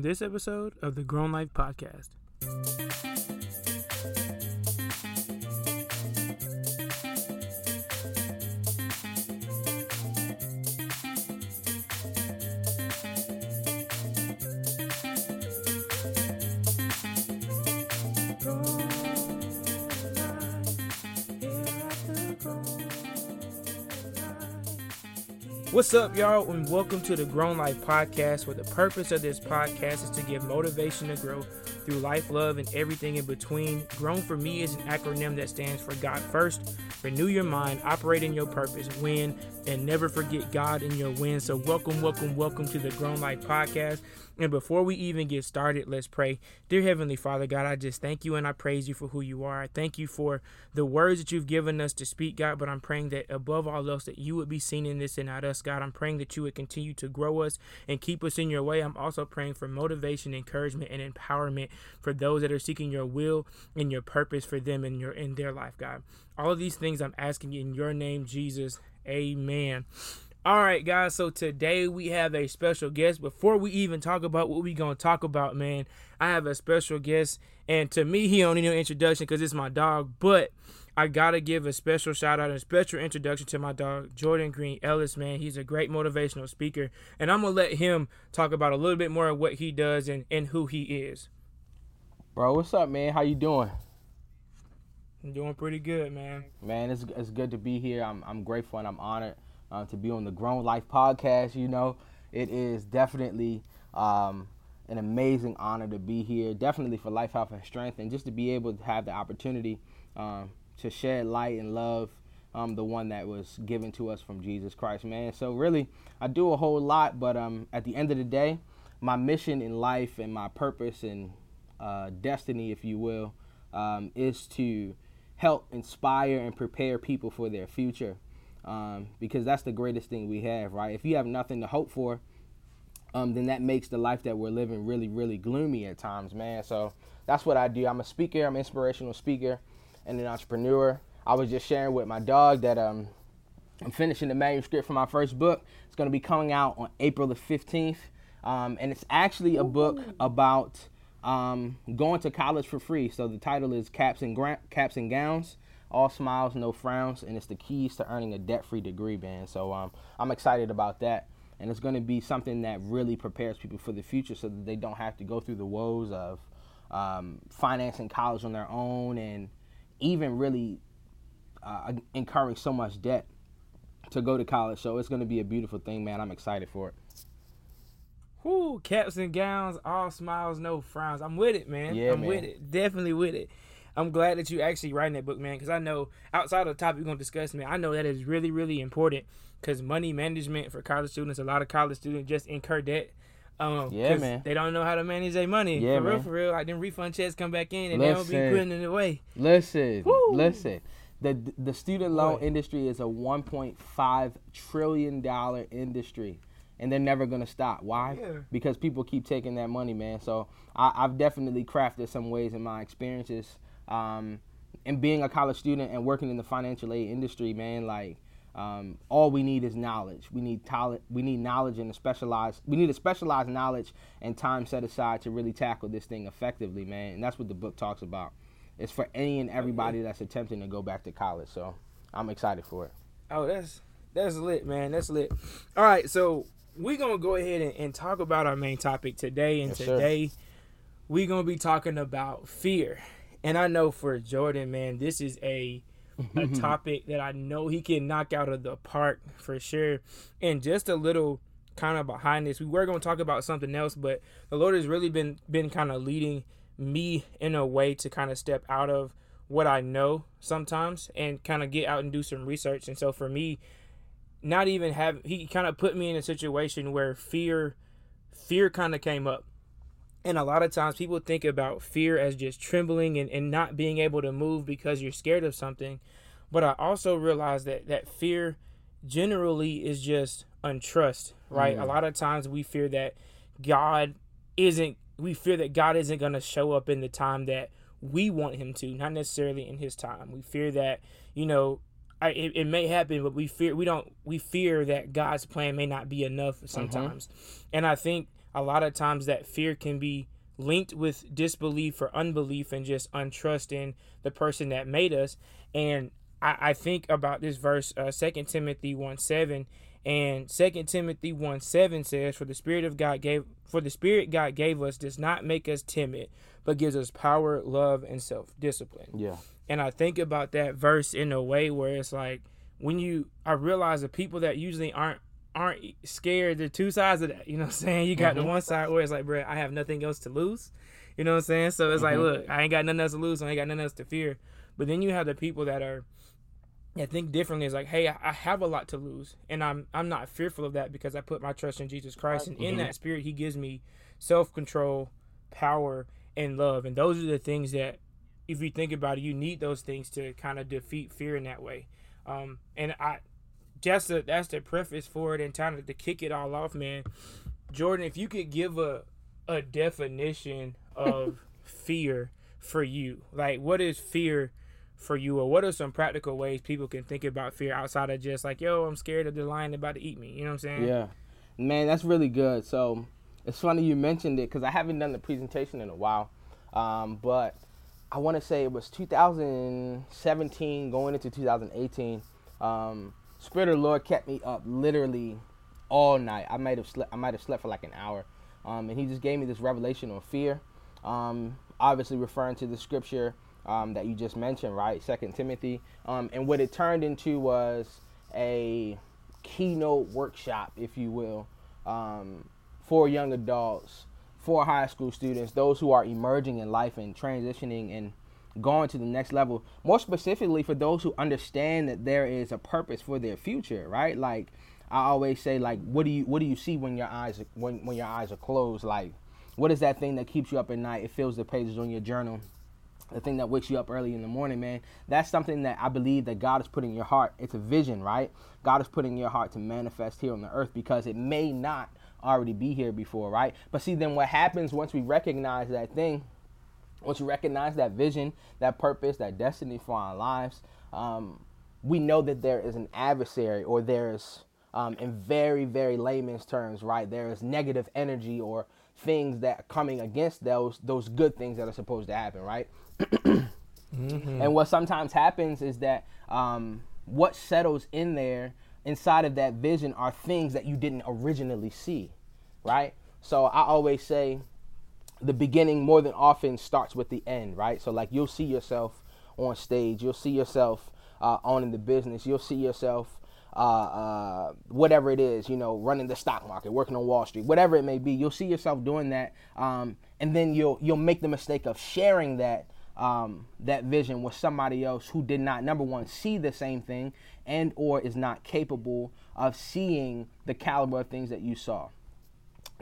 on this episode of the Grown Life Podcast. What's up, y'all, and welcome to the Grown Life Podcast, where the purpose of this podcast is to give motivation to grow through life, love, and everything in between. Grown for me is an acronym that stands for God First, renew your mind, operate in your purpose, win, and never forget God in your win. So, welcome, welcome, welcome to the Grown Life Podcast. And before we even get started, let's pray. Dear Heavenly Father, God, I just thank you and I praise you for who you are. I thank you for the words that you've given us to speak, God, but I'm praying that above all else, that you would be seen in this and not us, God. I'm praying that you would continue to grow us and keep us in your way. I'm also praying for motivation, encouragement, and empowerment for those that are seeking your will and your purpose for them in your in their life, God. All of these things I'm asking in your name, Jesus. Amen. All right, guys. So today we have a special guest. Before we even talk about what we gonna talk about, man, I have a special guest, and to me, he don't need no introduction because it's my dog. But I gotta give a special shout out and special introduction to my dog Jordan Green Ellis. Man, he's a great motivational speaker, and I'm gonna let him talk about a little bit more of what he does and and who he is. Bro, what's up, man? How you doing? I'm doing pretty good, man. Man, it's it's good to be here. I'm I'm grateful and I'm honored uh, to be on the Grown Life podcast. You know, it is definitely um, an amazing honor to be here. Definitely for life, health, and strength, and just to be able to have the opportunity um, to shed light and love. Um, the one that was given to us from Jesus Christ, man. So really, I do a whole lot, but um, at the end of the day, my mission in life and my purpose and uh, destiny, if you will, um, is to help inspire and prepare people for their future um, because that's the greatest thing we have, right? If you have nothing to hope for, um, then that makes the life that we're living really, really gloomy at times, man. So that's what I do. I'm a speaker, I'm an inspirational speaker and an entrepreneur. I was just sharing with my dog that um, I'm finishing the manuscript for my first book. It's going to be coming out on April the 15th. Um, and it's actually a book about um, going to college for free. So the title is Caps and, Gra- Caps and Gowns all smiles, no frowns, and it's the keys to earning a debt-free degree, man. So um, I'm excited about that, and it's going to be something that really prepares people for the future, so that they don't have to go through the woes of um, financing college on their own, and even really uh, incurring so much debt to go to college. So it's going to be a beautiful thing, man. I'm excited for it. Whoo, caps and gowns, all smiles, no frowns. I'm with it, man. Yeah, I'm man. with it. Definitely with it. I'm glad that you actually writing that book, man, because I know outside of the topic we're gonna discuss, man, I know that is really, really important because money management for college students, a lot of college students just incur debt. Um, yeah, man. They don't know how to manage their money. Yeah, for man. real, for real. Like them refund checks come back in and listen, they don't be putting it away. Listen, Woo. listen. The the student loan industry is a 1.5 trillion dollar industry and they're never gonna stop. Why? Yeah. Because people keep taking that money, man. So I, have definitely crafted some ways in my experiences um, and being a college student and working in the financial aid industry, man, like um, all we need is knowledge. We need talent. We need knowledge and a specialized. We need a specialized knowledge and time set aside to really tackle this thing effectively, man. And that's what the book talks about. It's for any and everybody that's attempting to go back to college. So I'm excited for it. Oh, that's that's lit, man. That's lit. All right, so we're gonna go ahead and, and talk about our main topic today. And yes, today we're gonna be talking about fear. And I know for Jordan, man, this is a a topic that I know he can knock out of the park for sure. And just a little kind of behind this, we were going to talk about something else, but the Lord has really been been kind of leading me in a way to kind of step out of what I know sometimes and kind of get out and do some research. And so for me, not even have he kind of put me in a situation where fear fear kind of came up and a lot of times people think about fear as just trembling and, and not being able to move because you're scared of something. But I also realize that that fear generally is just untrust, right? Mm. A lot of times we fear that God isn't we fear that God isn't going to show up in the time that we want him to, not necessarily in his time. We fear that, you know, it, it may happen, but we fear we don't we fear that God's plan may not be enough sometimes. Mm-hmm. And I think a lot of times that fear can be linked with disbelief or unbelief and just untrust in the person that made us. And I, I think about this verse, uh, 2 Timothy 1 7. And 2 Timothy 1 7 says, For the Spirit of God gave for the Spirit God gave us does not make us timid, but gives us power, love, and self discipline. Yeah. And I think about that verse in a way where it's like when you I realize the people that usually aren't aren't scared, the two sides of that. You know what I'm saying? You got mm-hmm. the one side where it's like, bro, I have nothing else to lose. You know what I'm saying? So it's mm-hmm. like, look, I ain't got nothing else to lose, so I ain't got nothing else to fear. But then you have the people that are I think differently. It's like, hey, I have a lot to lose, and I'm I'm not fearful of that because I put my trust in Jesus Christ, and in mm-hmm. that Spirit, He gives me self control, power, and love, and those are the things that, if you think about it, you need those things to kind of defeat fear in that way. Um, and I, just the, that's the preface for it, and kind of to kick it all off, man. Jordan, if you could give a a definition of fear for you, like what is fear? for you or what are some practical ways people can think about fear outside of just like yo i'm scared of the lion about to eat me you know what i'm saying yeah man that's really good so it's funny you mentioned it because i haven't done the presentation in a while um, but i want to say it was 2017 going into 2018 um, spirit of the lord kept me up literally all night i might have slept i might have slept for like an hour um, and he just gave me this revelation on fear um, obviously referring to the scripture um, that you just mentioned, right? Second Timothy, um, and what it turned into was a keynote workshop, if you will, um, for young adults, for high school students, those who are emerging in life and transitioning and going to the next level. More specifically, for those who understand that there is a purpose for their future, right? Like I always say, like, what do you what do you see when your eyes when when your eyes are closed? Like, what is that thing that keeps you up at night? It fills the pages on your journal the thing that wakes you up early in the morning, man. That's something that I believe that God is putting in your heart. It's a vision, right? God is putting in your heart to manifest here on the earth because it may not already be here before, right? But see, then what happens once we recognize that thing, once you recognize that vision, that purpose, that destiny for our lives, um, we know that there is an adversary or there's, um, in very, very layman's terms, right? There is negative energy or things that are coming against those those good things that are supposed to happen, right? mm-hmm. And what sometimes happens is that um, what settles in there inside of that vision are things that you didn't originally see, right? So I always say the beginning more than often starts with the end, right? So like you'll see yourself on stage, you'll see yourself uh, owning the business, you'll see yourself uh, uh, whatever it is, you know, running the stock market, working on Wall Street, whatever it may be, you'll see yourself doing that, um, and then you'll you'll make the mistake of sharing that um, that vision with somebody else who did not number one see the same thing and or is not capable of seeing the caliber of things that you saw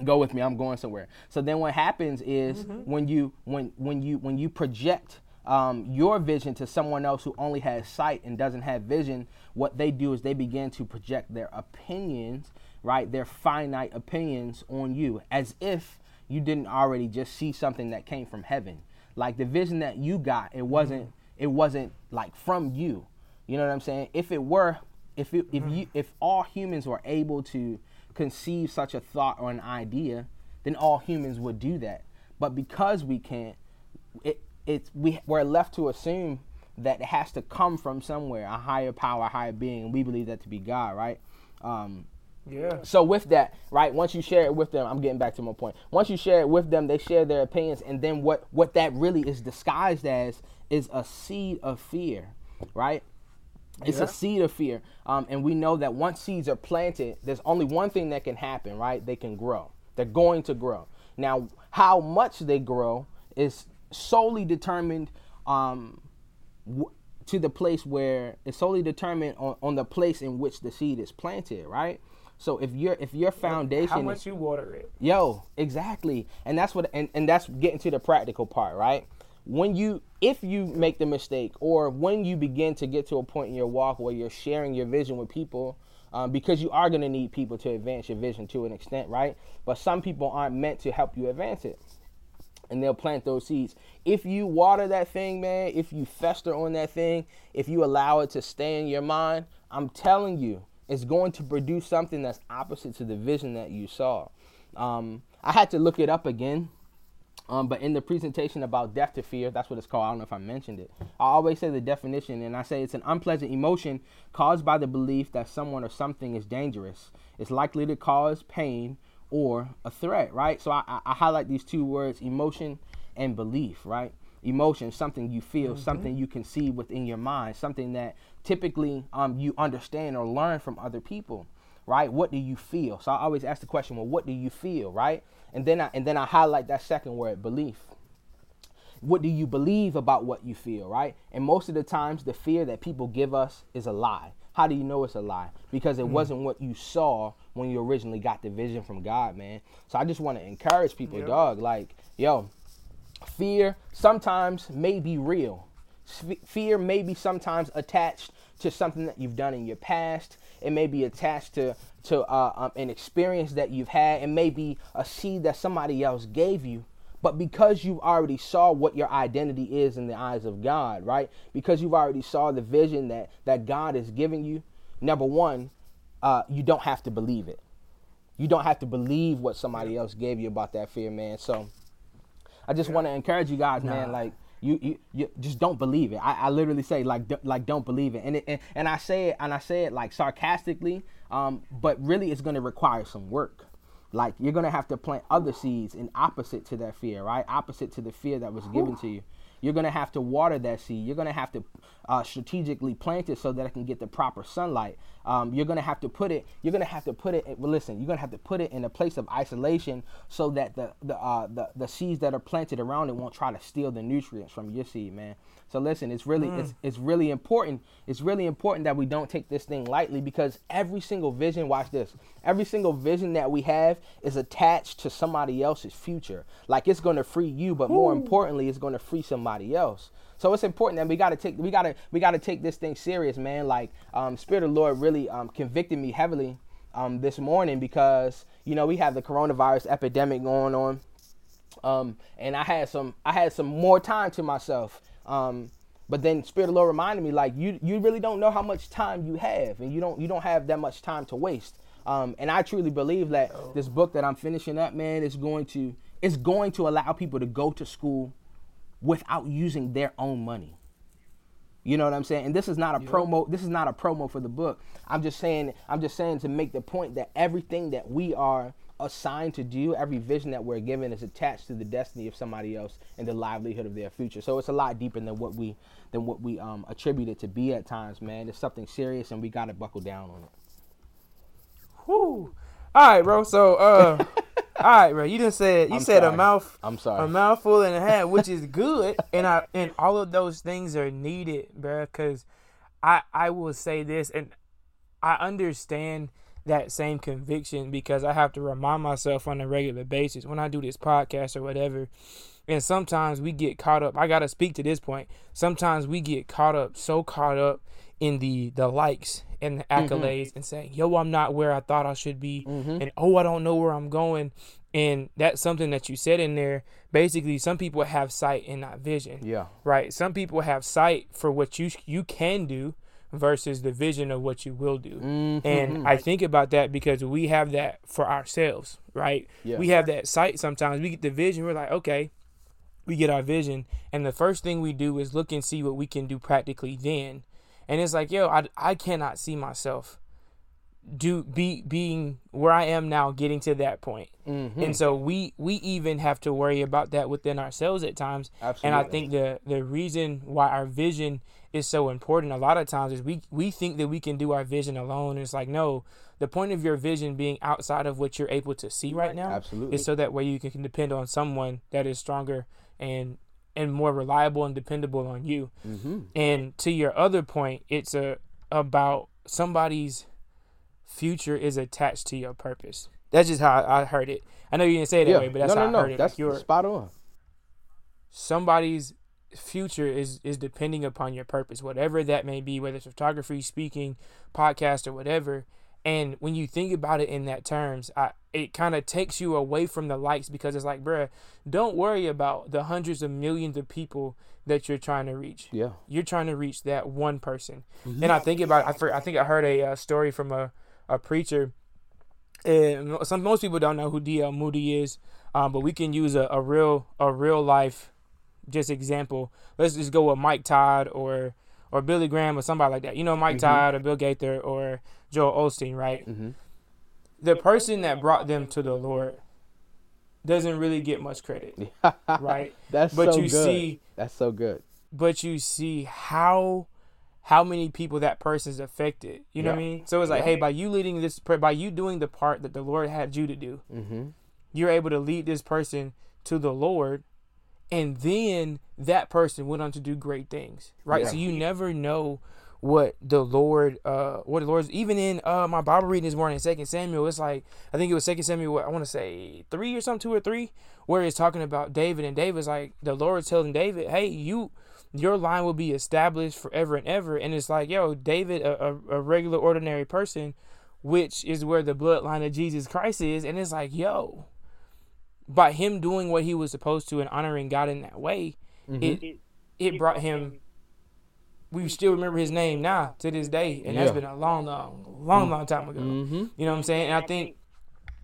go with me i'm going somewhere so then what happens is mm-hmm. when you when when you when you project um, your vision to someone else who only has sight and doesn't have vision what they do is they begin to project their opinions right their finite opinions on you as if you didn't already just see something that came from heaven like the vision that you got, it wasn't mm-hmm. it wasn't like from you. You know what I'm saying? If it were, if it, if you if all humans were able to conceive such a thought or an idea, then all humans would do that. But because we can't, it it's we we're left to assume that it has to come from somewhere, a higher power, a higher being. We believe that to be God, right? Um, yeah. So with that, right, once you share it with them, I'm getting back to my point. Once you share it with them, they share their opinions, and then what what that really is disguised as is a seed of fear, right? It's yeah. a seed of fear, um, and we know that once seeds are planted, there's only one thing that can happen, right? They can grow. They're going to grow. Now, how much they grow is solely determined um, w- to the place where it's solely determined on, on the place in which the seed is planted, right? So if your if your foundation how much you water it. Yo, exactly. And that's what and, and that's getting to the practical part, right? When you if you make the mistake or when you begin to get to a point in your walk where you're sharing your vision with people, um, because you are going to need people to advance your vision to an extent, right? But some people aren't meant to help you advance it. And they'll plant those seeds. If you water that thing, man, if you fester on that thing, if you allow it to stay in your mind, I'm telling you, it's going to produce something that's opposite to the vision that you saw. Um, I had to look it up again. Um, but in the presentation about death to fear, that's what it's called. I don't know if I mentioned it. I always say the definition, and I say it's an unpleasant emotion caused by the belief that someone or something is dangerous. It's likely to cause pain or a threat, right? So I, I, highlight these two words emotion and belief, right? Emotion, something you feel, mm-hmm. something you can see within your mind, something that typically um, you understand or learn from other people, right? What do you feel? So I always ask the question, well, what do you feel, right? And then I and then I highlight that second word, belief. What do you believe about what you feel, right? And most of the times the fear that people give us is a lie. How do you know it's a lie? Because it mm. wasn't what you saw when you originally got the vision from God, man. So I just want to encourage people, yep. dog, like, yo, fear sometimes may be real. Fear may be sometimes attached to something that you've done in your past. It may be attached to to uh, um, an experience that you've had. It may be a seed that somebody else gave you. But because you've already saw what your identity is in the eyes of God, right? Because you've already saw the vision that that God is giving you. Number one, uh, you don't have to believe it. You don't have to believe what somebody else gave you about that fear, man. So I just want to encourage you guys, nah. man. Like you, you, you just don't believe it. I, I literally say like, d- like don't believe it, and it, and, and I say it, and I say it like sarcastically, um, but really it's going to require some work. Like you're going to have to plant other seeds in opposite to that fear, right? Opposite to the fear that was given to you. You're going to have to water that seed. You're going to have to uh, strategically plant it so that it can get the proper sunlight. Um, you're to have to put it. You're to have to put it. Well, listen. You're to have to put it in a place of isolation so that the the, uh, the the seeds that are planted around it won't try to steal the nutrients from your seed, man. So listen, it's really mm. it's it's really important. It's really important that we don't take this thing lightly because every single vision, watch this. Every single vision that we have is attached to somebody else's future. Like it's going to free you, but more importantly, it's going to free somebody else. So it's important that we got to take we got to we got to take this thing serious, man. Like um, Spirit of the Lord really um, convicted me heavily um, this morning because you know we have the coronavirus epidemic going on, um, and I had some I had some more time to myself. Um, but then Spirit of the Lord reminded me, like you, you really don't know how much time you have, and you don't, you don't have that much time to waste. Um, and I truly believe that oh. this book that I'm finishing up, man, is going to, it's going to allow people to go to school without using their own money. You know what I'm saying? And this is not a yeah. promo. This is not a promo for the book. I'm just saying. I'm just saying to make the point that everything that we are assigned to do, every vision that we're given is attached to the destiny of somebody else and the livelihood of their future. So it's a lot deeper than what we than what we um, attribute it to be at times, man. It's something serious, and we got to buckle down on it. Whoo! All right, bro. So, uh, all right, bro. You just said you I'm said sorry. a mouth. I'm sorry. A mouthful and a half, which is good, and I and all of those things are needed, bro. Because I I will say this, and I understand that same conviction because I have to remind myself on a regular basis when I do this podcast or whatever. And sometimes we get caught up. I got to speak to this point. Sometimes we get caught up, so caught up in the the likes and the mm-hmm. accolades mm-hmm. and saying, "Yo, I'm not where I thought I should be." Mm-hmm. And, "Oh, I don't know where I'm going." And that's something that you said in there. Basically, some people have sight and not vision. Yeah. Right? Some people have sight for what you you can do versus the vision of what you will do. Mm-hmm. And I think about that because we have that for ourselves, right? Yeah. We have that sight sometimes. We get the vision, we're like, okay, we get our vision. And the first thing we do is look and see what we can do practically then. And it's like, yo, I, I cannot see myself do be being where I am now getting to that point. Mm-hmm. And so we we even have to worry about that within ourselves at times. Absolutely. And I think the the reason why our vision is so important a lot of times is we we think that we can do our vision alone. And it's like no, the point of your vision being outside of what you're able to see right now Absolutely. is so that way you can depend on someone that is stronger and and more reliable and dependable on you. Mm-hmm. And to your other point, it's a about somebody's future is attached to your purpose. That's just how I heard it. I know you didn't say it that yeah. way, but that's no, how no, I heard it. That's like spot on. Somebody's future is is depending upon your purpose, whatever that may be, whether it's photography, speaking, podcast, or whatever. And when you think about it in that terms, I, it kind of takes you away from the likes because it's like, bruh, don't worry about the hundreds of millions of people that you're trying to reach. Yeah, you're trying to reach that one person. Mm-hmm. And I think about, I, I think I heard a uh, story from a a preacher and some most people don't know who D.L. Moody is, um, but we can use a, a real a real life just example. Let's just go with Mike Todd or or Billy Graham or somebody like that. You know, Mike Mhm. Todd or Bill Gaither or Joel Osteen, right? Mm-hmm. The person that brought them to the Lord doesn't really get much credit, right? That's But so you good. see, That's so good. but you see how how many people that person's affected. You know what I mean? So it's like, Yeah. hey, by you leading this, by you doing the part that the Lord had you to do, Mm-hmm. you're able to lead this person to the Lord, and then that person went on to do great things, right? Yeah. So you never know what the Lord, uh, what the Lord's even in uh my Bible reading this morning, Second Samuel. It's like I think it was Second Samuel. I want to say three or something, two or three, where it's talking about David, and David's like the Lord's telling David, hey, you. Your line will be established forever and ever, and it's like, yo, David, a, a, a regular, ordinary person, which is where the bloodline of Jesus Christ is, and it's like, yo, by him doing what he was supposed to and honoring God in that way, Mm-hmm. it it brought him. We still remember his name now to this day, and that's been a long, long, long, long time ago. Mm-hmm. You know what I'm saying? And I think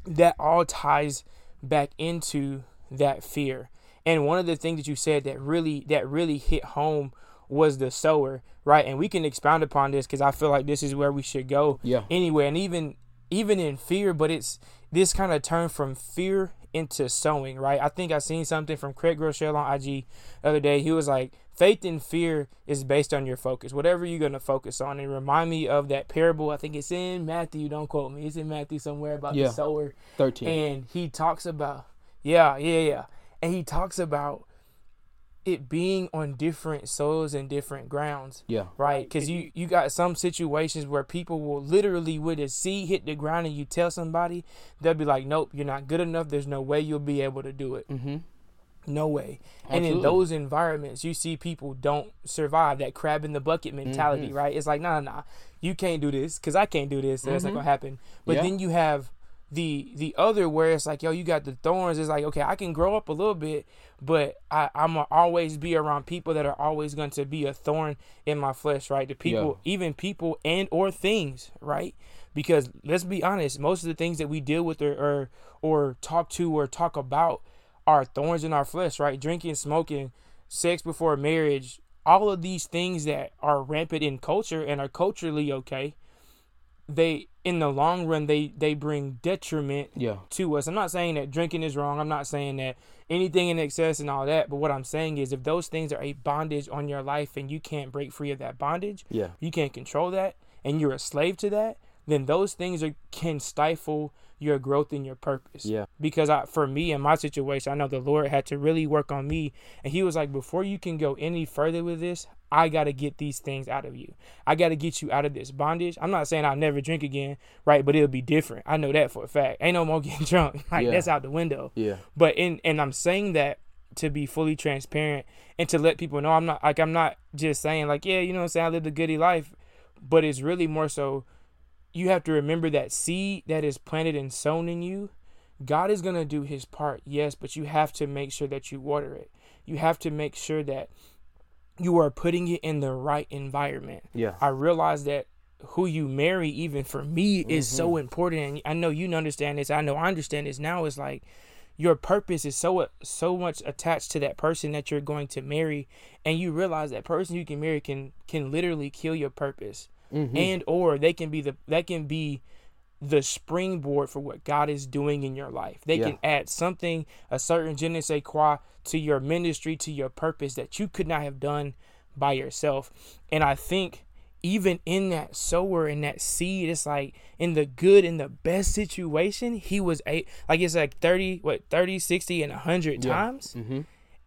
that all ties back into that fear. And one of the things that you said that really that really hit home was the sower, right? And we can expound upon this because I feel like this is where we should go Yeah. anyway. And even even in fear, but it's this kind of turn from fear into sowing, right? I think I seen something from Craig Groeschel on IG the other day. He was like, faith and fear is based on your focus, whatever you're gonna focus on. And remind me of that parable. I think it's in Matthew. Don't quote me. It's in Matthew somewhere about Yeah. the sower, Thirteen. and he talks about yeah, yeah, yeah, and he talks about it being on different soils and different grounds yeah. right? Because you you got some situations where people will literally, with a seed hit the ground, and you tell somebody, they'll be like, "Nope, you're not good enough. There's no way you'll be able to do it. Mm-hmm. No way." And in those environments, you see people don't survive that crab in the bucket mentality, Mm-hmm. right? It's like, nah, nah, you can't do this because I can't do this. So that's not Mhm. gonna happen. But Yeah. then you have the the other where it's like, yo, you got the thorns. It's like, okay, I can grow up a little bit, but I, I'm gonna always be around people that are always going to be a thorn in my flesh, right? The people, even people and or things, right? Because let's be honest, most of the things that we deal with or or, or talk to or talk about are thorns in our flesh, right? Drinking, smoking, sex before marriage, all of these things that are rampant in culture and are culturally okay, they in the long run they they bring detriment Yeah. to us. I'm not saying that drinking is wrong. I'm not saying that anything in excess and all that. But what I'm saying is, if those things are a bondage on your life and you can't break free of that bondage, Yeah. you can't control that, and you're a slave to that, then those things are can stifle your growth and your purpose. Yeah. Because I, for me in my situation, I know the Lord had to really work on me, and He was like, before you can go any further with this, I got to get these things out of you. I got to get you out of this bondage. I'm not saying I'll never drink again, right? But it'll be different. I know that for a fact. Ain't no more getting drunk. Like Yeah. that's out the window. Yeah. But in and I'm saying that to be fully transparent and to let people know I'm not like I'm not just saying like yeah you know what I'm saying I live a goody life, but it's really more so you have to remember that seed that is planted and sown in you. God is gonna do His part, yes, but you have to make sure that you water it. You have to make sure that you are putting it in the right environment. Yeah. I realize that who you marry, even for me, is so mm-hmm. important. And I know you understand this. I know I understand this now. It's like your purpose is so so much attached to that person that you're going to marry, and you realize that person you can marry can can literally kill your purpose, Mhm. and or they can be the that can be the springboard for what God is doing in your life. They Yeah. can add something, a certain je ne sais quoi, to your ministry, to your purpose that you could not have done by yourself. And I think even in that sower and that seed, it's like in the good in the best situation, he was a like it's like 30, what, 30, 60, and 100 Yeah. times. Mm-hmm.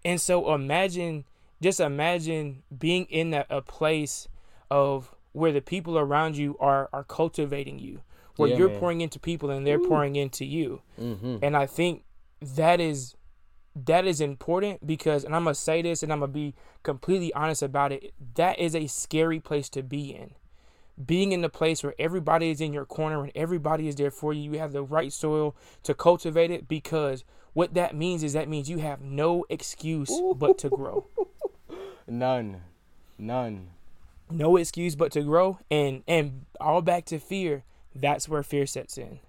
And so imagine, just imagine being in a, a place of where the people around you are are cultivating you, where Yeah, you're man. pouring into people and they're pouring into you. Mm-hmm. And I think that is that is important because and I'm gonna say this and I'm gonna be completely honest about it. That is a scary place to be in. Being in the place where everybody is in your corner and everybody is there for you, you have the right soil to cultivate it because what that means is that means you have no excuse but to grow. None. None. No excuse but to grow and and all back to fear. That's where fear sets in.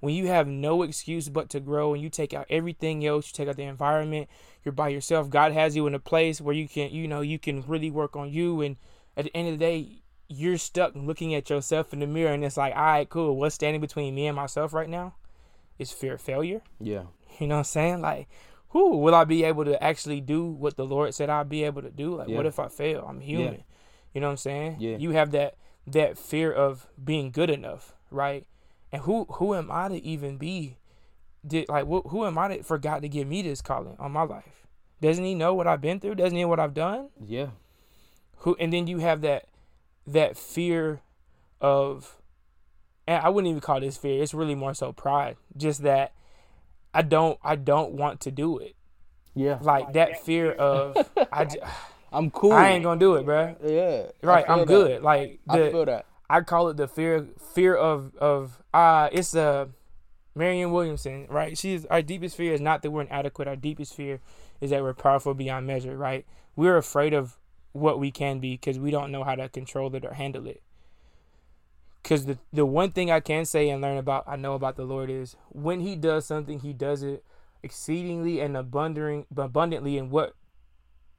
when you have no excuse but to grow and you take out everything else, you take out the environment, you're by yourself. God has you in a place where you can, you know, you can really work on you. And at the end of the day, you're stuck looking at yourself in the mirror and it's like, all right, cool. What's standing between me and myself right now? Is fear of failure. Yeah. You know what I'm saying? Like, who will I be able to actually do what the Lord said I'll be able to do? Like, Yeah. what if I fail? I'm human. Yeah. You know what I'm saying? Yeah. You have that that fear of being good enough, right? And who who am I to even be? Did like wh- who am I that forgot to give me this calling on my life? Doesn't he know what I've been through? Doesn't he know what I've done? Yeah. Who and then you have that that fear of and I wouldn't even call this fear. It's really more so pride. Just that I don't I don't want to do it. Yeah. Like that fear of I, I'm cool. I ain't gonna do it, bruh. Yeah. Right, I'm that. good. Like I feel that. I call it the fear fear of of uh it's uh Marianne Williamson, right? She's our deepest fear is not that we're inadequate. Our deepest fear is that we're powerful beyond measure, right? We're afraid of what we can be because we don't know how to control it or handle it. Because the the one thing I can say and learn about I know about the Lord is when He does something, He does it exceedingly and abundant abundantly in what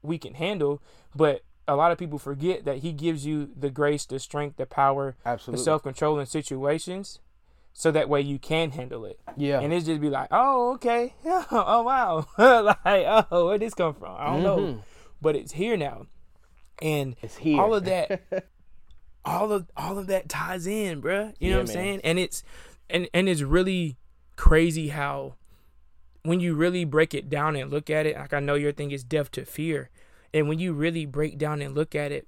we can handle. But a lot of people forget that He gives you the grace, the strength, the power, the self control in situations, so that way you can handle it. yeah. And it's just be like, oh, okay, yeah, oh wow, like oh, where this come from? I don't know, Mhm. but it's here now, and It's here. all of that, all of all of that ties in, bruh. You know Yeah, what I'm man. saying? And it's and and it's really crazy how when you really break it down and look at it, like I know your thing is death to fear, and when you really break down and look at it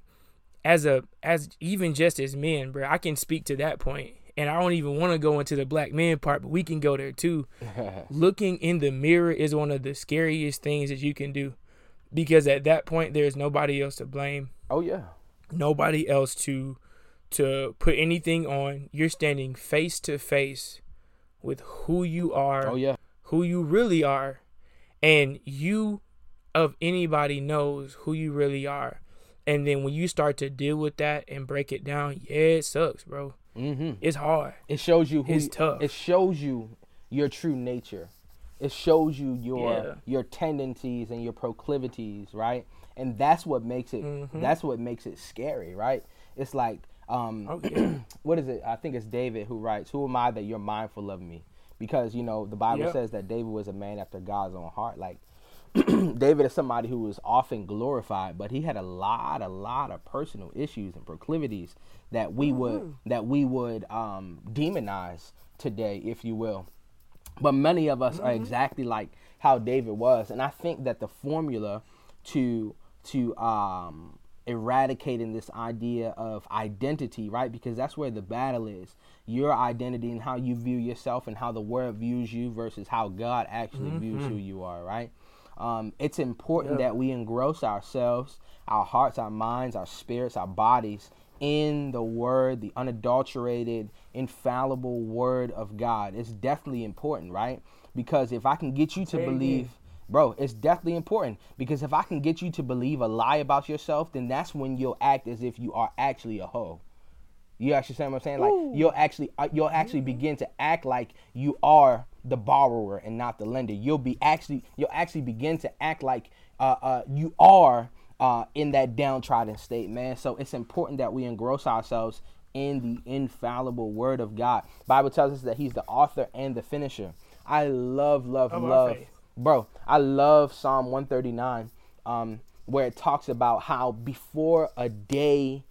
as a as even just as men, bruh, I can speak to that point. And I don't even want to go into the black man part, but we can go there too looking in the mirror is one of the scariest things that you can do because at that point there's nobody else to blame oh yeah. nobody else to to put anything on you're standing face to face with who you are Oh yeah. Who you really are and you of anybody knows who you really are and then when you start to deal with that and break it down yeah it sucks bro Mm-hmm. it's hard It shows you who It's you- tough. It shows you your true nature. It shows you your Yeah. your tendencies and your proclivities, right? And that's what makes it Mhm. that's what makes it scary, right? It's like um oh what is it? I think it's David who writes, "Who am I that you're mindful of me?" Because you know the Bible Yep. says that David was a man after God's own heart. Like David is somebody who was often glorified, but he had a lot, a lot of personal issues and proclivities that we would that we would um, demonize today, if you will. But many of us are exactly like how David was, and I think that the formula to to um, eradicating this idea of identity, right? Because that's where the battle is. Your identity and how you view yourself, and how the world views you versus how God actually views who you are, right? Um, it's important Yeah. that we engross ourselves, our hearts, our minds, our spirits, our bodies in the word, the unadulterated, infallible word of God. It's definitely important, right? Because if I can get you to believe, bro, it's definitely important. Because if I can get you to believe a lie about yourself, then that's when you'll act as if you are actually a hoe. You actually see what I'm saying? Like you'll actually uh, you'll actually begin to act like you are the borrower and not the lender. You'll be actually you'll actually begin to act like uh, uh, you are uh, in that downtrodden state, man. So it's important that we engross ourselves in the infallible Word of God. Bible tells us that He's the author and the finisher. I love, love, love. Bro. I love Psalm 139, um, where it talks about how before a day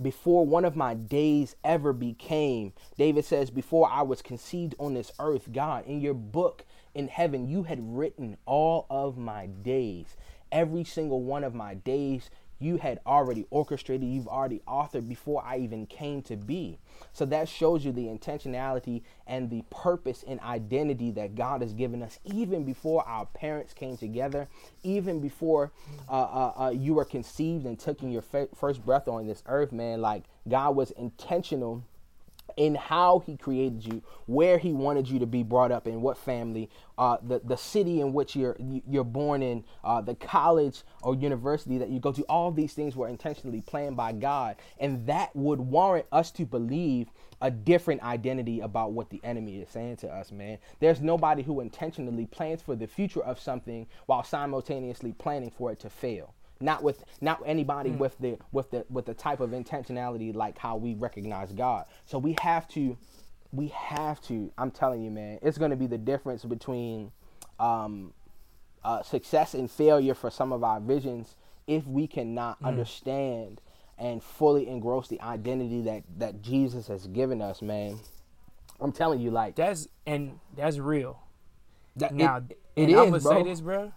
before one of my days ever became. David says, Before I was conceived on this earth, God, in your book in heaven, you had written all of my days. Every single one of my days, you had already orchestrated, you've already authored before I even came to be. So that shows you the intentionality and the purpose and identity that God has given us, even before our parents came together, even before uh, uh, uh, you were conceived and took in your fa- first breath on this earth, man. Like God was intentional in how he created you, where he wanted you to be brought up in, what family, uh, the the city in which you're you're born in, uh, the college or university that you go to. All these things were intentionally planned by God, and that would warrant us to believe a different identity about what the enemy is saying to us. Man, there's nobody who intentionally plans for the future of something while simultaneously planning for it to fail not with not anybody mm. with the with the with the type of intentionality like how we recognize God. So we have to we have to I'm telling you man, it's going to be the difference between um, uh, success and failure for some of our visions if we cannot mm. understand and fully engross the identity that that Jesus has given us, man. I'm telling you like that's and that's real. That, now it, it is, I'm gonna bro. say this, bro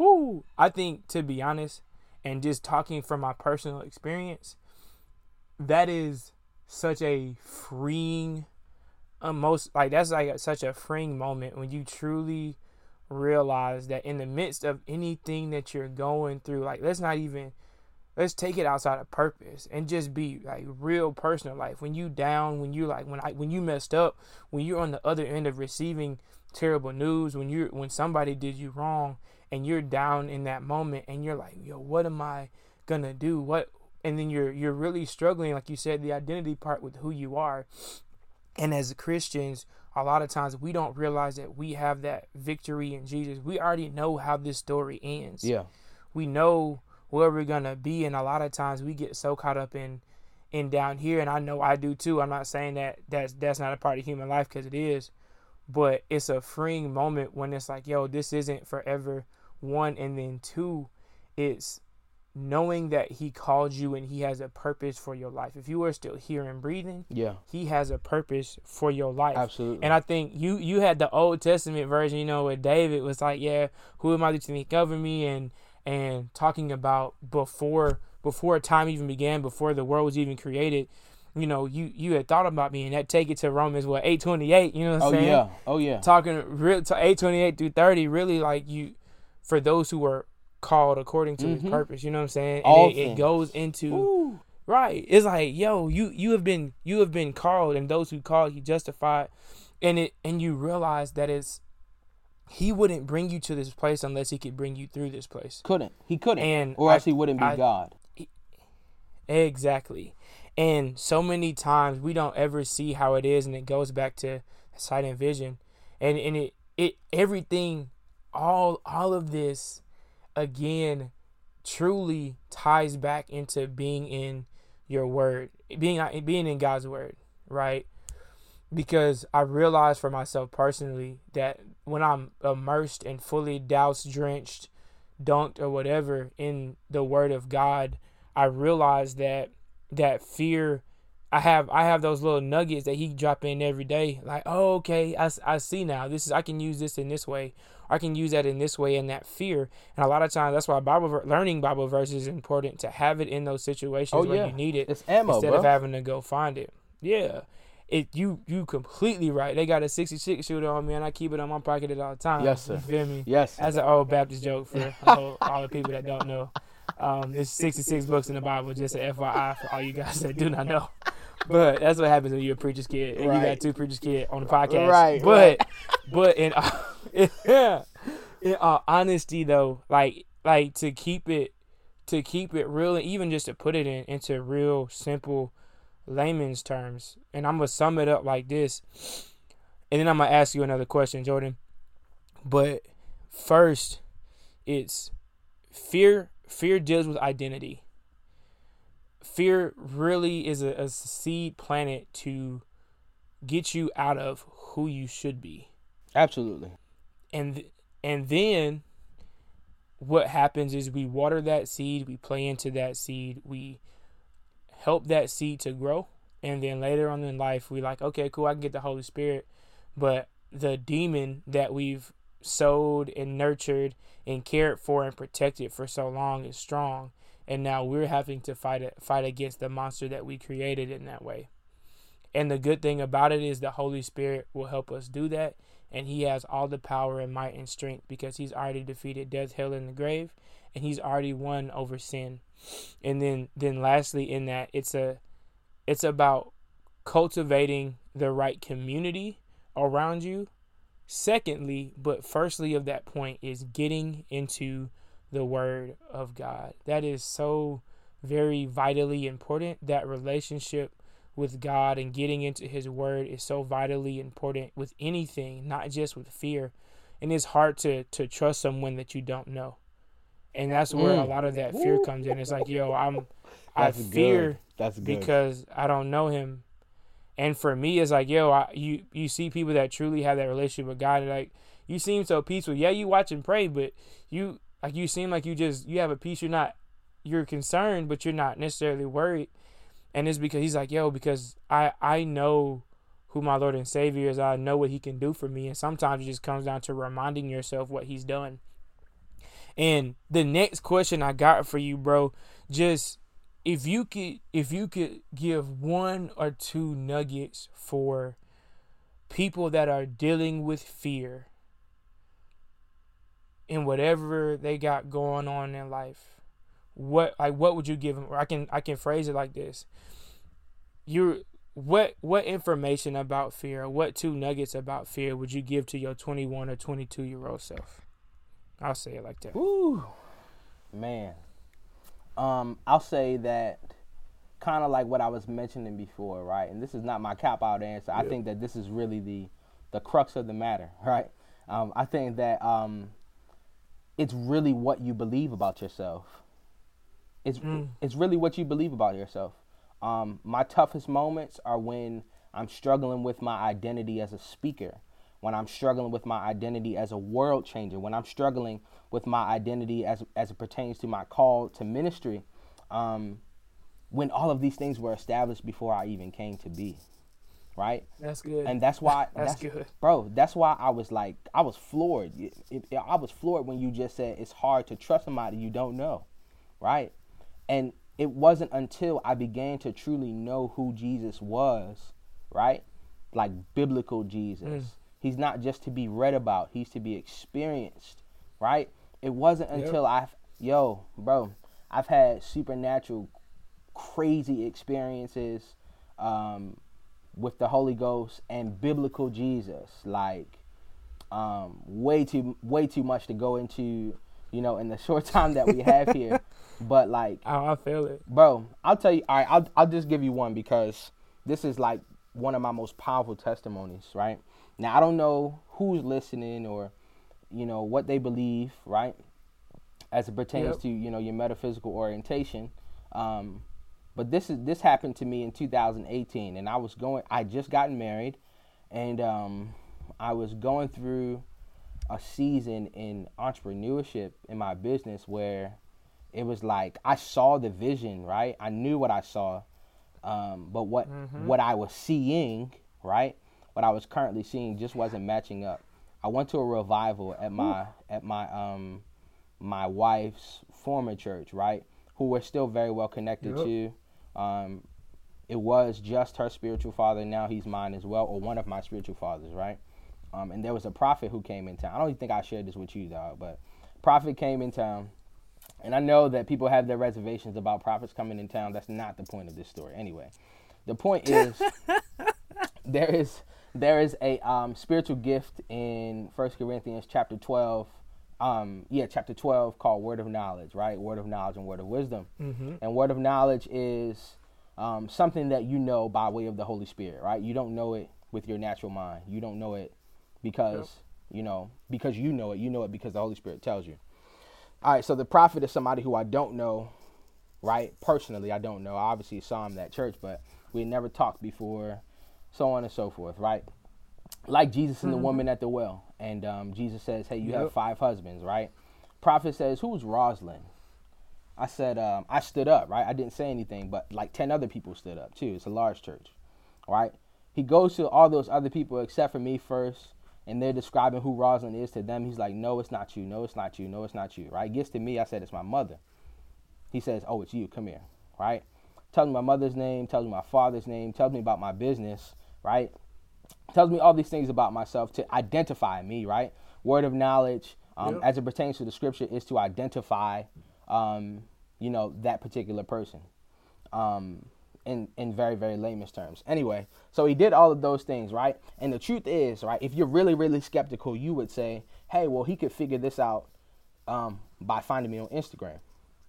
whoo, I think to be honest, and just talking from my personal experience, that is such a freeing uh, most like that's like such a freeing moment when you truly realize that in the midst of anything that you're going through like let's not even let's take it outside of purpose and just be like real personal. Life when you down when you like when i when you messed up when you're on the other end of receiving terrible news when you're when somebody did you wrong and you're down in that moment and you're like, yo, what am I gonna do? What and then you're you're really struggling, like you said, the identity part with who you are. And as Christians, a lot of times we don't realize that we have that victory in Jesus. We already know how this story ends. Yeah. We know where we're gonna be, and a lot of times we get so caught up in in down here, and I know I do too. I'm not saying that that's that's not a part of human life because it is, but it's a freeing moment when it's like, yo, this isn't forever one and then two it's knowing that he called you and he has a purpose for your life if you are still here and breathing yeah he has a purpose for your life absolutely and i think you you had the old testament version you know where david was like yeah who am i to think over me and and talking about before before time even began before the world was even created you know, you you had thought about me, and that take it to Romans what eight twenty eight. You know what I'm oh, saying? Oh yeah, oh yeah. Talking real to eight twenty eight through thirty, really like you for those who are called according to mm-hmm. his purpose. You know what I'm saying? All it, it, goes into Ooh. right. It's like, yo, you you have been you have been called, and those who called, he justified, and it and you realize that it's he wouldn't bring you to this place unless he could bring you through this place. Couldn't he? Couldn't, and or else I, he wouldn't be I, God. Exactly, and so many times we don't ever see how it is, and it goes back to sight and vision, and and it it everything all all of this again truly ties back into being in your word being uh, being in God's word right because I realized for myself personally that when I'm immersed and fully doused drenched dunked or whatever in the word of God I realized that that fear I have I have those little nuggets that he drop in every day. Like, oh, okay, I, I see now. This is I can use this in this way. I can use that in this way. And that fear, and a lot of times that's why Bible learning Bible verses is important to have it in those situations oh, where yeah. you need it. It's ammo, instead bro. of having to go find it. Yeah, it you you completely right. They got a 66 shooter on me, and I keep it on my pocket at all times. Yes, sir. You feel me? Yes. As an old Baptist joke for all, all the people that don't know. Um, there's 66 books in the Bible, just an FYI for all you guys that do not know but that's what happens when you're a preacher's kid and right. you got two preacher's kid on the podcast. Right. But right. but in uh, yeah, in uh, honesty though, like like to keep it to keep it real and even just to put it in into real simple layman's terms. And I'm gonna sum it up like this. And then I'm gonna ask you another question, Jordan. But first, it's fear. Fear deals with identity fear really is a, a seed planet to get you out of who you should be. Absolutely. And and then what happens is we water that seed, we play into that seed, we help that seed to grow, and then later on in life we like, okay, cool, I can get the Holy Spirit, but the demon that we've sowed and nurtured and cared for and protected for so long is strong and now we're having to fight fight against the monster that we created in that way. And the good thing about it is the Holy Spirit will help us do that, and He has all the power and might and strength because He's already defeated death, hell, and the grave, and He's already won over sin. And then, then lastly, in that, it's a, it's about cultivating the right community around you. Secondly, but firstly of that point is getting into the word of God. That is so very vitally important. That relationship with God and getting into his word is so vitally important with anything, not just with fear. And it's hard to to trust someone that you don't know. And that's where mm. a lot of that fear comes in. It's like, yo, I'm that's I fear good. that's good. because I don't know him. And for me, it's like, yo, I, you you see people that truly have that relationship with God, like you seem so peaceful. Yeah, you watch and pray, but you like you seem like you just you have a peace. You're not you're concerned, but you're not necessarily worried. And it's because he's like, yo, because I I know who my Lord and Savior is. I know what He can do for me, and sometimes it just comes down to reminding yourself what He's done. And the next question I got for you, bro, just if you could if you could give one or two nuggets for people that are dealing with fear in whatever they got going on in life what like what would you give them or i can i can phrase it like this. You what what information about fear what two nuggets about fear would you give to your 21 or 22 year old self? I'll say it like that. Ooh, man. Um, I'll say that kind of like what I was mentioning before, right? And this is not my cop out answer. I think that this is really the the crux of the matter, right? Um, I think that um, it's really what you believe about yourself. It's mm. it's really what you believe about yourself. Um, my toughest moments are when I'm struggling with my identity as a speaker, when I'm struggling with my identity as a world changer, when I'm struggling with my identity as as it pertains to my call to ministry, um, when all of these things were established before I even came to be, right? That's good. And that's why that's, that's, good, bro. That's why I was like, I was floored. It, it, I was floored when you just said it's hard to trust somebody you don't know, right? And it wasn't until I began to truly know who Jesus was, right? Like biblical Jesus. Mm. He's not just to be read about, he's to be experienced, right? It wasn't until yep. I, yo, bro, I've had supernatural, crazy experiences um, with the Holy Ghost and biblical Jesus. Like, um, way too, way too much to go into, you know, in the short time that we have here. but like, oh, I feel it, bro. I'll tell you. All right, I'll I'll just give you one because this is like one of my most powerful testimonies, right? Now I don't know who's listening or you know what they believe, right? As it pertains yep. to you know your metaphysical orientation. Um, but this is this happened to me in 2018, and I was going. I just gotten married, and um, I was going through a season in entrepreneurship in my business where it was like I saw the vision, right? I knew what I saw, um, but what mm-hmm. what I was seeing, right? What I was currently seeing just wasn't matching up. I went to a revival at my Ooh. at my um my wife's former church, right? Who we're still very well connected yep. to. Um, it was just her spiritual father. Now he's mine as well, or one of my spiritual fathers, right? Um, and there was a prophet who came in town. I don't even think I shared this with you, dog, but prophet came in town. And I know that people have their reservations about prophets coming in town. That's not the point of this story. Anyway, the point is there is there is a um, spiritual gift in First Corinthians chapter 12. Um, yeah, chapter 12 called Word of Knowledge, right? Word of Knowledge and Word of Wisdom. Mm-hmm. And Word of Knowledge is um, something that you know by way of the Holy Spirit, right? You don't know it with your natural mind. You don't know it because, yep. you know, because you know it. You know it because the Holy Spirit tells you. All right, so the prophet is somebody who I don't know, right? Personally, I don't know. I obviously saw him at church, but we never talked before so on and so forth, right? Like Jesus and the mm-hmm. woman at the well. And um, Jesus says, hey, you yep. have five husbands, right? Prophet says, who's Rosalind? I said, um, I stood up, right? I didn't say anything, but like 10 other people stood up too. It's a large church, right? He goes to all those other people except for me first, and they're describing who Rosalind is to them. He's like, no, it's not you. No, it's not you. No, it's not you, right? Gets to me, I said, it's my mother. He says, oh, it's you. Come here, right? Tells me my mother's name, tells me my father's name, tells me about my business, right? Tells me all these things about myself to identify me, right? Word of knowledge, um, yep. as it pertains to the scripture, is to identify, um, you know, that particular person. Um, in in very very layman's terms. Anyway, so he did all of those things, right? And the truth is, right, if you're really really skeptical, you would say, hey, well, he could figure this out um, by finding me on Instagram,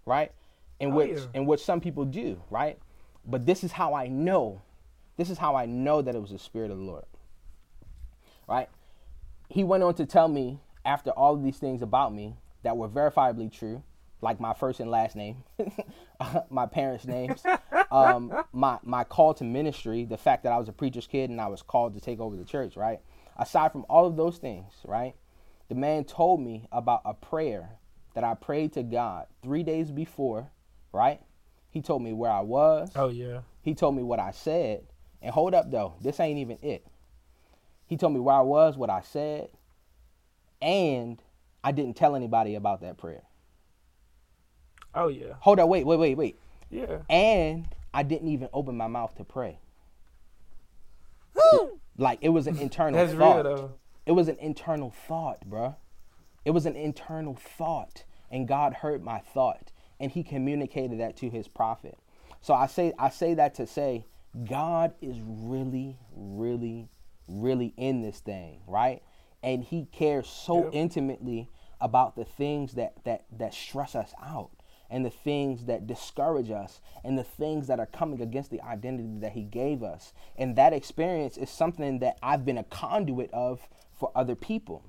right? In Oh, which yeah. in which some people do, right? But this is how I know. This is how I know that it was the spirit of the Lord. Right? He went on to tell me after all of these things about me that were verifiably true, like my first and last name, my parents' names, um, my my call to ministry, the fact that I was a preacher's kid and I was called to take over the church, right? Aside from all of those things, right? The man told me about a prayer that I prayed to God three days before, right? He told me where I was. Oh yeah. He told me what I said. And hold up though, this ain't even it. He told me where I was, what I said, and I didn't tell anybody about that prayer. Oh yeah. Hold up, wait, wait, wait, wait. Yeah. And I didn't even open my mouth to pray. like it was an internal That's thought. real though. It was an internal thought, bruh. It was an internal thought, and God heard my thought, and He communicated that to His prophet. So I say, I say that to say, God is really, really, really in this thing, right? And He cares so Yep. intimately about the things that that that stress us out, and the things that discourage us, and the things that are coming against the identity that He gave us. And that experience is something that I've been a conduit of for other people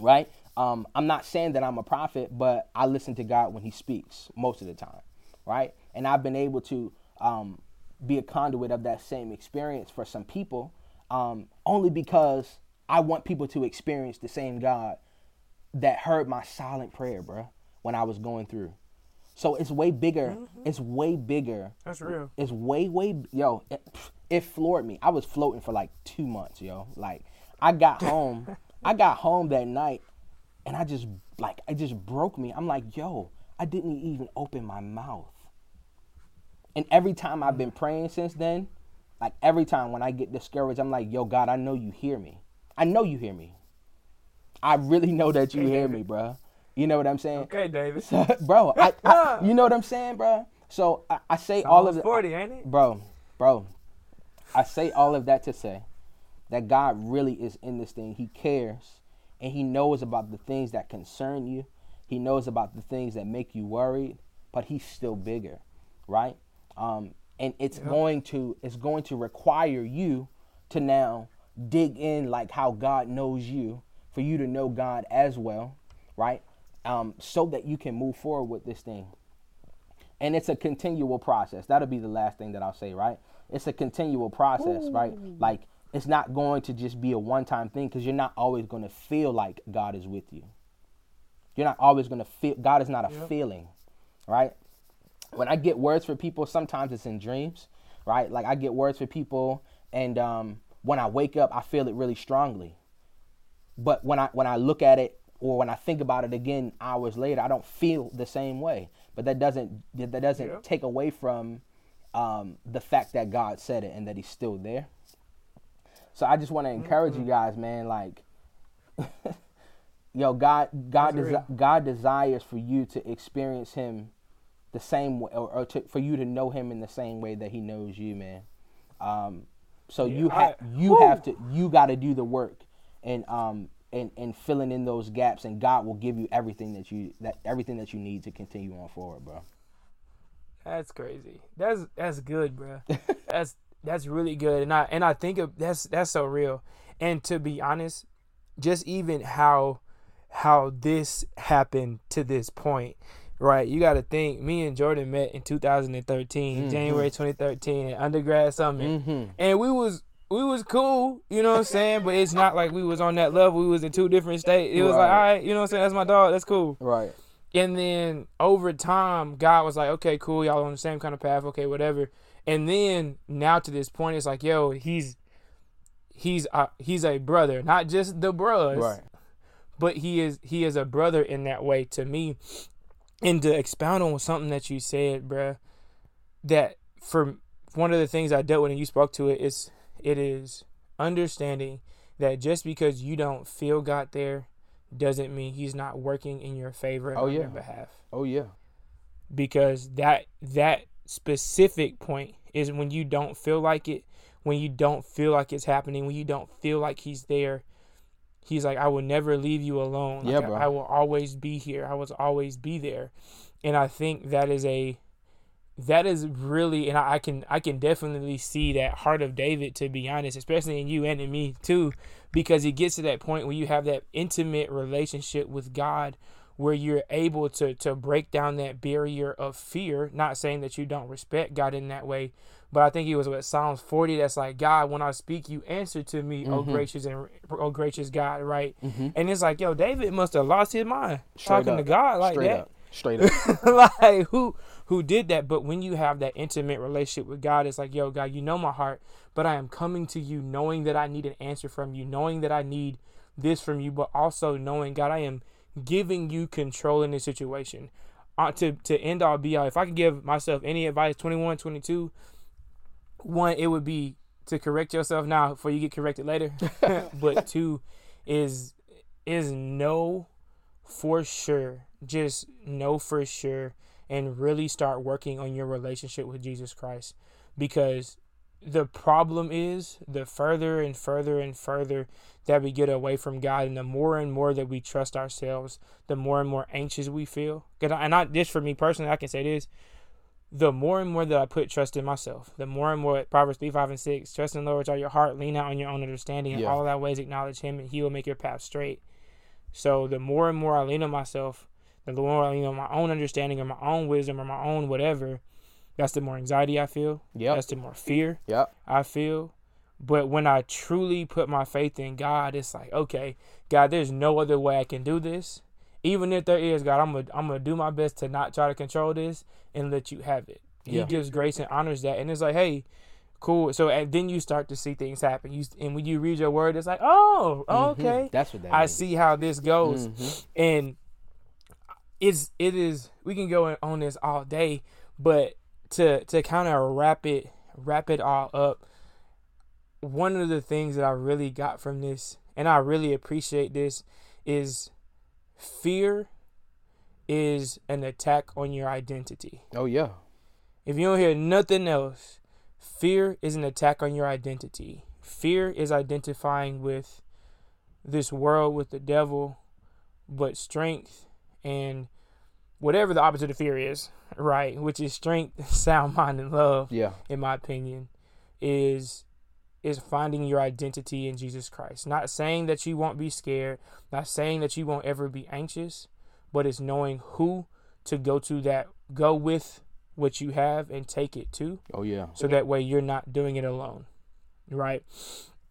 right? Um, I'm not saying that I'm a prophet, but I listen to God when He speaks most of the time, right? And I've been able to um, be a conduit of that same experience for some people, um, only because I want people to experience the same God that heard my silent prayer, bruh, when I was going through. So it's way bigger. It's way bigger That's real. it's way way yo it, it floored me i was floating for like two months yo like i got home i got home that night and i just like it just broke me i'm like yo i didn't even open my mouth and every time i've been praying since then like every time when i get discouraged i'm like yo god i know you hear me i know you hear me i really know that you hear me bro. you know what i'm saying Okay, David. bro I, I you know what i'm saying bro? so i, I say all of the, forty, ain't it? bro, bro, I say all of that to say that God really is in this thing. He cares and he knows about the things that concern you. He knows about the things that make you worried, but he's still bigger, right? Um, and it's Yeah. going to it's going to require you to now dig in like how God knows you, for you to know God as well, right? Um, so that you can move forward with this thing and it's a continual process. That'll be the last thing that I'll say, right? It's a continual process, right? Like it's not going to just be a one-time thing because you're not always going to feel like God is with you. You're not always going to feel. God is not a Yep. feeling, right? When I get words for people, sometimes it's in dreams, right? Like I get words for people, and um, when I wake up, I feel it really strongly. But when I when I look at it or when I think about it again hours later, I don't feel the same way. But that doesn't that doesn't Yeah. take away from um, the fact that God said it and that He's still there. So I just want to encourage you guys, man. Like, yo, God, God, desi- God desires for you to experience Him the same way, or, or to, for you to know Him in the same way that He knows you, man. Um, so Yeah, you have you Woo! have to you got to do the work and um and and filling in those gaps, and God will give you everything that you that everything that you need to continue on forward, bro. That's crazy. That's that's good, bro. that's that's really good, and I and I think of that's that's so real. And to be honest, just even how how this happened to this point, right? You got to think. Me and Jordan met in 2013, Mhm. January 2013, at undergrad summit, Mm-hmm. and we was we was cool, you know what I'm saying? But it's not like we was on that level. We was in two different states. It was like, Right. all right, you know what I'm saying? That's my dog. That's cool. Right. And then over time, God was like, okay, cool, y'all on the same kind of path, okay, whatever. And then now to this point, it's like, yo, he's he's a, he's a brother, not just the bros, Right. but he is he is a brother in that way to me. And to expound on something that you said, bruh, that for one of the things I dealt with and you spoke to it is it is understanding that just because you don't feel God there doesn't mean he's not working in your favor Oh, on your yeah. behalf Oh yeah. because that that specific point is when you don't feel like it, when you don't feel like it's happening, when you don't feel like he's there. He's like, I will never leave you alone. Like, Yeah, bro. I, I will always be here. I will always be there. And I think that is a that is really and I, I can I can definitely see that heart of David to be honest, especially in you and in me too, because it gets to that point where you have that intimate relationship with God where you're able to to break down that barrier of fear. Not saying that you don't respect God in that way, but I think it was with Psalms 40 that's like, God, when I speak, you answer to me, oh Mhm. gracious and oh gracious God, right? Mm-hmm. And it's like, yo, David must have lost his mind Straight talking up. to God like Straight that. up. Straight up. like who who did that but when you have that intimate relationship with god it's like yo god you know my heart but i am coming to you knowing that i need an answer from you knowing that i need this from you but also knowing god i am giving you control in this situation uh, to to end all be all if i could give myself any advice 21 22 one it would be to correct yourself. Now before you get corrected later but two is is know for sure. Just know for sure and really start working on your relationship with Jesus Christ. Because the problem is the further and further and further that we get away from God and the more and more that we trust ourselves the more and more anxious we feel. And not just for me personally I can say this the more and more that I put trust in myself, the more and more Proverbs 3, 5, and 6, trust in the Lord with all your heart, lean out on your own understanding, and Yeah. all thy ways acknowledge him, and he will make your path straight. So the more and more I lean on myself, the more I lean on my own understanding or my own wisdom or my own whatever, that's the more anxiety I feel. Yeah. That's the more fear Yep. I feel. But when I truly put my faith in God, it's like, okay, God, there's no other way I can do this. Even if there is, God, I'm gonna I'm gonna do my best to not try to control this and let you have it. He Yeah. gives grace and honors that, and it's like, hey, cool. So and then you start to see things happen. You and when you read your word, it's like, oh, Mhm. okay, That's what that I means. see how this goes Mhm. and it's it is we can go on this all day but to to kind of wrap it wrap it all up one of the things that i really got from this and i really appreciate this is fear is an attack on your identity Oh yeah. if you don't hear nothing else, fear is an attack on your identity. Fear is identifying with this world, with the devil, but strength and whatever the opposite of fear is, right? Which is strength, sound mind, and love, Yeah. in my opinion, is is finding your identity in Jesus Christ. Not saying that you won't be scared, not saying that you won't ever be anxious, but it's knowing who to go to that go with what you have and take it to Oh yeah. so that way you're not doing it alone right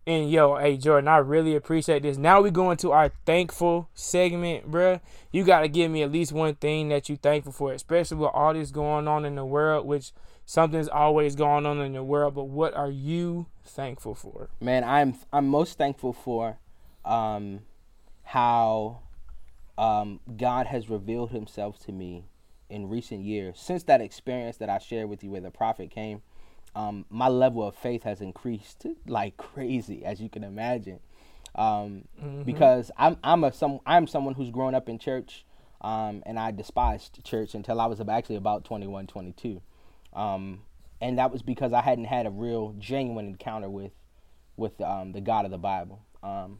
and yo hey jordan i really appreciate this now we go into our thankful segment bruh you got to give me at least one thing that you thankful for especially with all this going on in the world which something's always going on in the world but what are you thankful for Man, I'm I'm most thankful for um, how um, God has revealed Himself to me in recent years. Since that experience that I shared with you, where the prophet came, um, my level of faith has increased like crazy, as you can imagine. Um, Because I'm I'm a some I'm someone who's grown up in church, um, and I despised church until I was actually about 21, 22. Um, and that was because I hadn't had a real genuine encounter with with um, the God of the Bible. Um,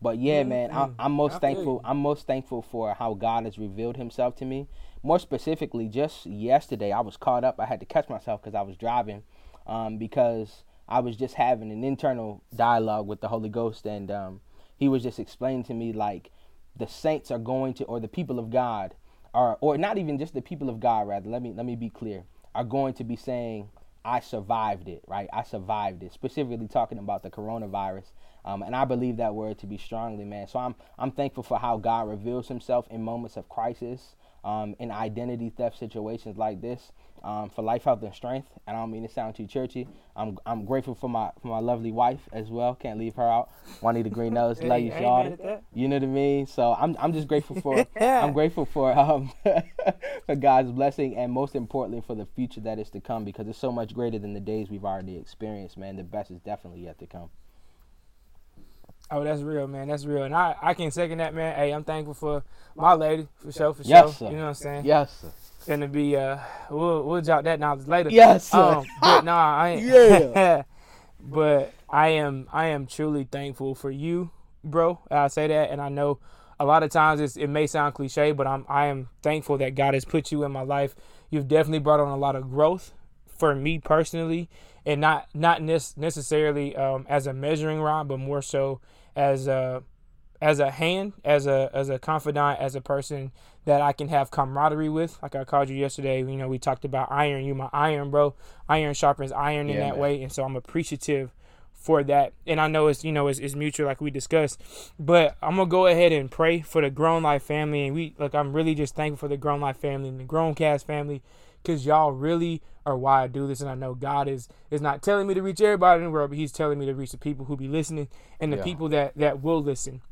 but yeah, man, I, I'm most I thankful. I'm most thankful for how God has revealed Himself to me. More specifically, just yesterday, I was caught up. I had to catch myself because I was driving, um, because I was just having an internal dialogue with the Holy Ghost, and um, He was just explaining to me like the saints are going to, or the people of God, are, or not even just the people of God. Rather, let me let me be clear, are going to be saying, I survived it, right? I survived it. Specifically talking about the coronavirus. Um, and I believe that word to be strongly, man. So I'm I'm thankful for how God reveals himself in moments of crisis, um, in identity theft situations like this, um, for life, health, and strength. And I don't mean to sound too churchy. I'm I'm grateful for my for my lovely wife as well. Can't leave her out. Juanita Green-Ellis, love you, Hey, I ain't mad shawty. You know what I mean? So I'm I'm just grateful for I'm grateful for um for God's blessing and most importantly for the future that is to come because it's so much greater than the days we've already experienced, man. The best is definitely yet to come. Oh, that's real, man. That's real, and I, I can second that, man. Hey, I'm thankful for my lady for sure, for Yes, sure. sir. You know what I'm saying? Yes, sir. Gonna be uh we'll we'll jot that knowledge later. Yes. Um, but nah, I. Yeah. but I am I am truly thankful for you, bro. I say that, and I know a lot of times it's, it may sound cliche, but I'm I am thankful that God has put you in my life. You've definitely brought on a lot of growth for me personally, and not not nec- necessarily um, as a measuring rod, but more so as a as a hand, as a as a confidant, as a person that I can have camaraderie with. Like I called you yesterday, you know, we talked about iron. You my iron, bro. Iron sharpens iron in Yeah, that man. way, and so I'm appreciative for that. And I know it's you know it's, it's mutual, like we discussed. But I'm gonna go ahead and pray for the Grown Life family, and we like I'm really just thankful for the Grown Life family and the Grown Cast family, because y'all really are why I do this. And I know God is is not telling me to reach everybody in the world, but He's telling me to reach the people who be listening and the Yeah. people that that will listen.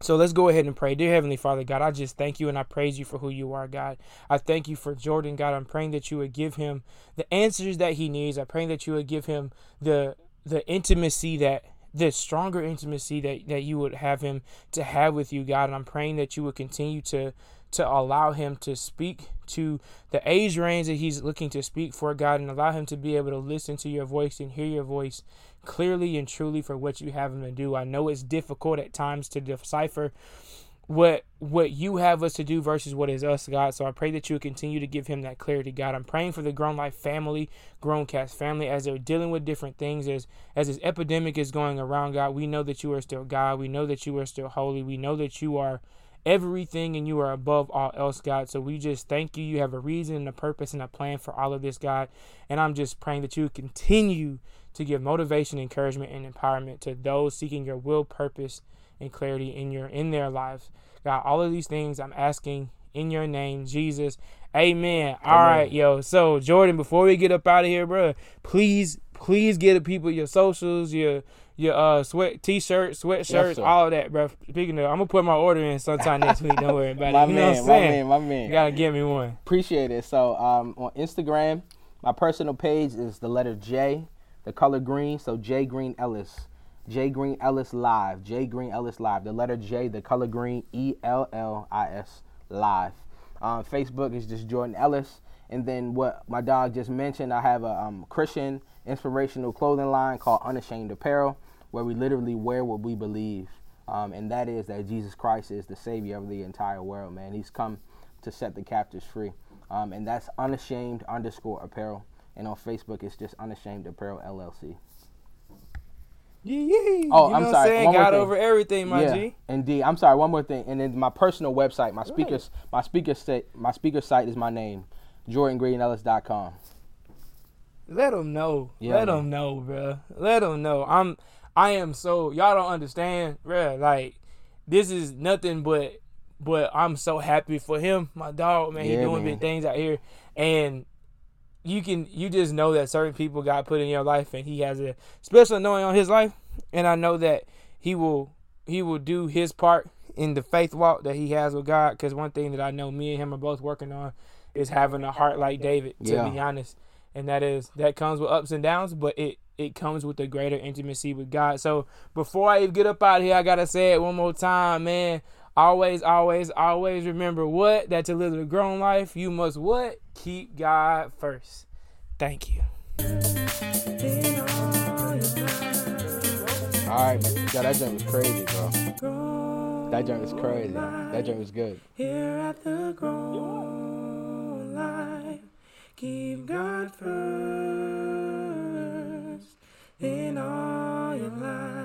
So let's go ahead and pray. Dear Heavenly Father, God, I just thank you and I praise you for who you are, God. I thank you for Jordan, God. I'm praying that you would give him the answers that he needs. I pray that you would give him the the intimacy that the stronger intimacy that, that you would have him to have with you, God. And I'm praying that you would continue to to allow him to speak to the age range that he's looking to speak for, God, and allow him to be able to listen to your voice and hear your voice clearly and truly for what you have him to do. I know it's difficult at times to decipher what what you have us to do versus what is us, God. So I pray that you continue to give him that clarity, God. I'm praying for the Grown Life family, Grown Cast family, as they're dealing with different things, as as this epidemic is going around, God. We know that you are still God. We know that you are still holy. We know that you are everything and you are above all else, God. So we just thank you. You have a reason and a purpose and a plan for all of this, God. And I'm just praying that you continue to give motivation, encouragement, and empowerment to those seeking your will, purpose, and clarity in your in their lives. God, all of these things I'm asking in your name, Jesus. Amen. All Amen. right, yo. So Jordan, before we get up out of here, bro, please, please get the people your socials, your your uh sweat t-shirts, sweatshirts, sir. all of that, bro. Speaking of, I'm gonna put my order in sometime next week. Don't worry about my it. You know man, what I'm my saying? man, my man. You gotta give me one. Appreciate it. So um, on Instagram, my personal page is the letter J, the color green. So J Green Ellis, J Green Ellis Live, J Green Ellis Live. The letter J, the color green, E L L I S Live. Um, Facebook is just Jordan Ellis. And then what my dog just mentioned, I have a um, Christian inspirational clothing line called Unashamed Apparel, where we literally wear what we believe. Um, and that is that Jesus Christ is the Savior of the entire world, man. He's come to set the captives free. Um, and that's unashamed underscore apparel. And on Facebook, it's just unashamed apparel LLC. Yeah, yeah. Oh, you know I'm what I'm sorry. saying? One more God thing. over everything, my yeah, G. indeed. I'm sorry. One more thing, and then my personal website, my speakers, my speaker site, my speaker site is my name, JordanGreenEllis.com. Let them know. Yeah, Let them know, bro. Let them know. I'm. I am so y'all don't understand, bro. Like this is nothing but, but I'm so happy for him, my dog, man. He Yeah, doing man. big things out here, and you can you just know that certain people got put in your life, and he has a special anointing on his life, and I know that he will he will do his part in the faith walk that he has with God. Because one thing that I know me and him are both working on is having a heart like David. To Yeah. be honest, and that is that comes with ups and downs, but it it comes with a greater intimacy with God. So before I even get up out of here, I gotta say it one more time, man. Always, always, always remember what? That to live the grown life, you must what? Keep God first. Thank you. All right, man. Yo, that joint was crazy, bro. That joint was crazy. That joint was good. Here at the grown life, keep God first in all your life.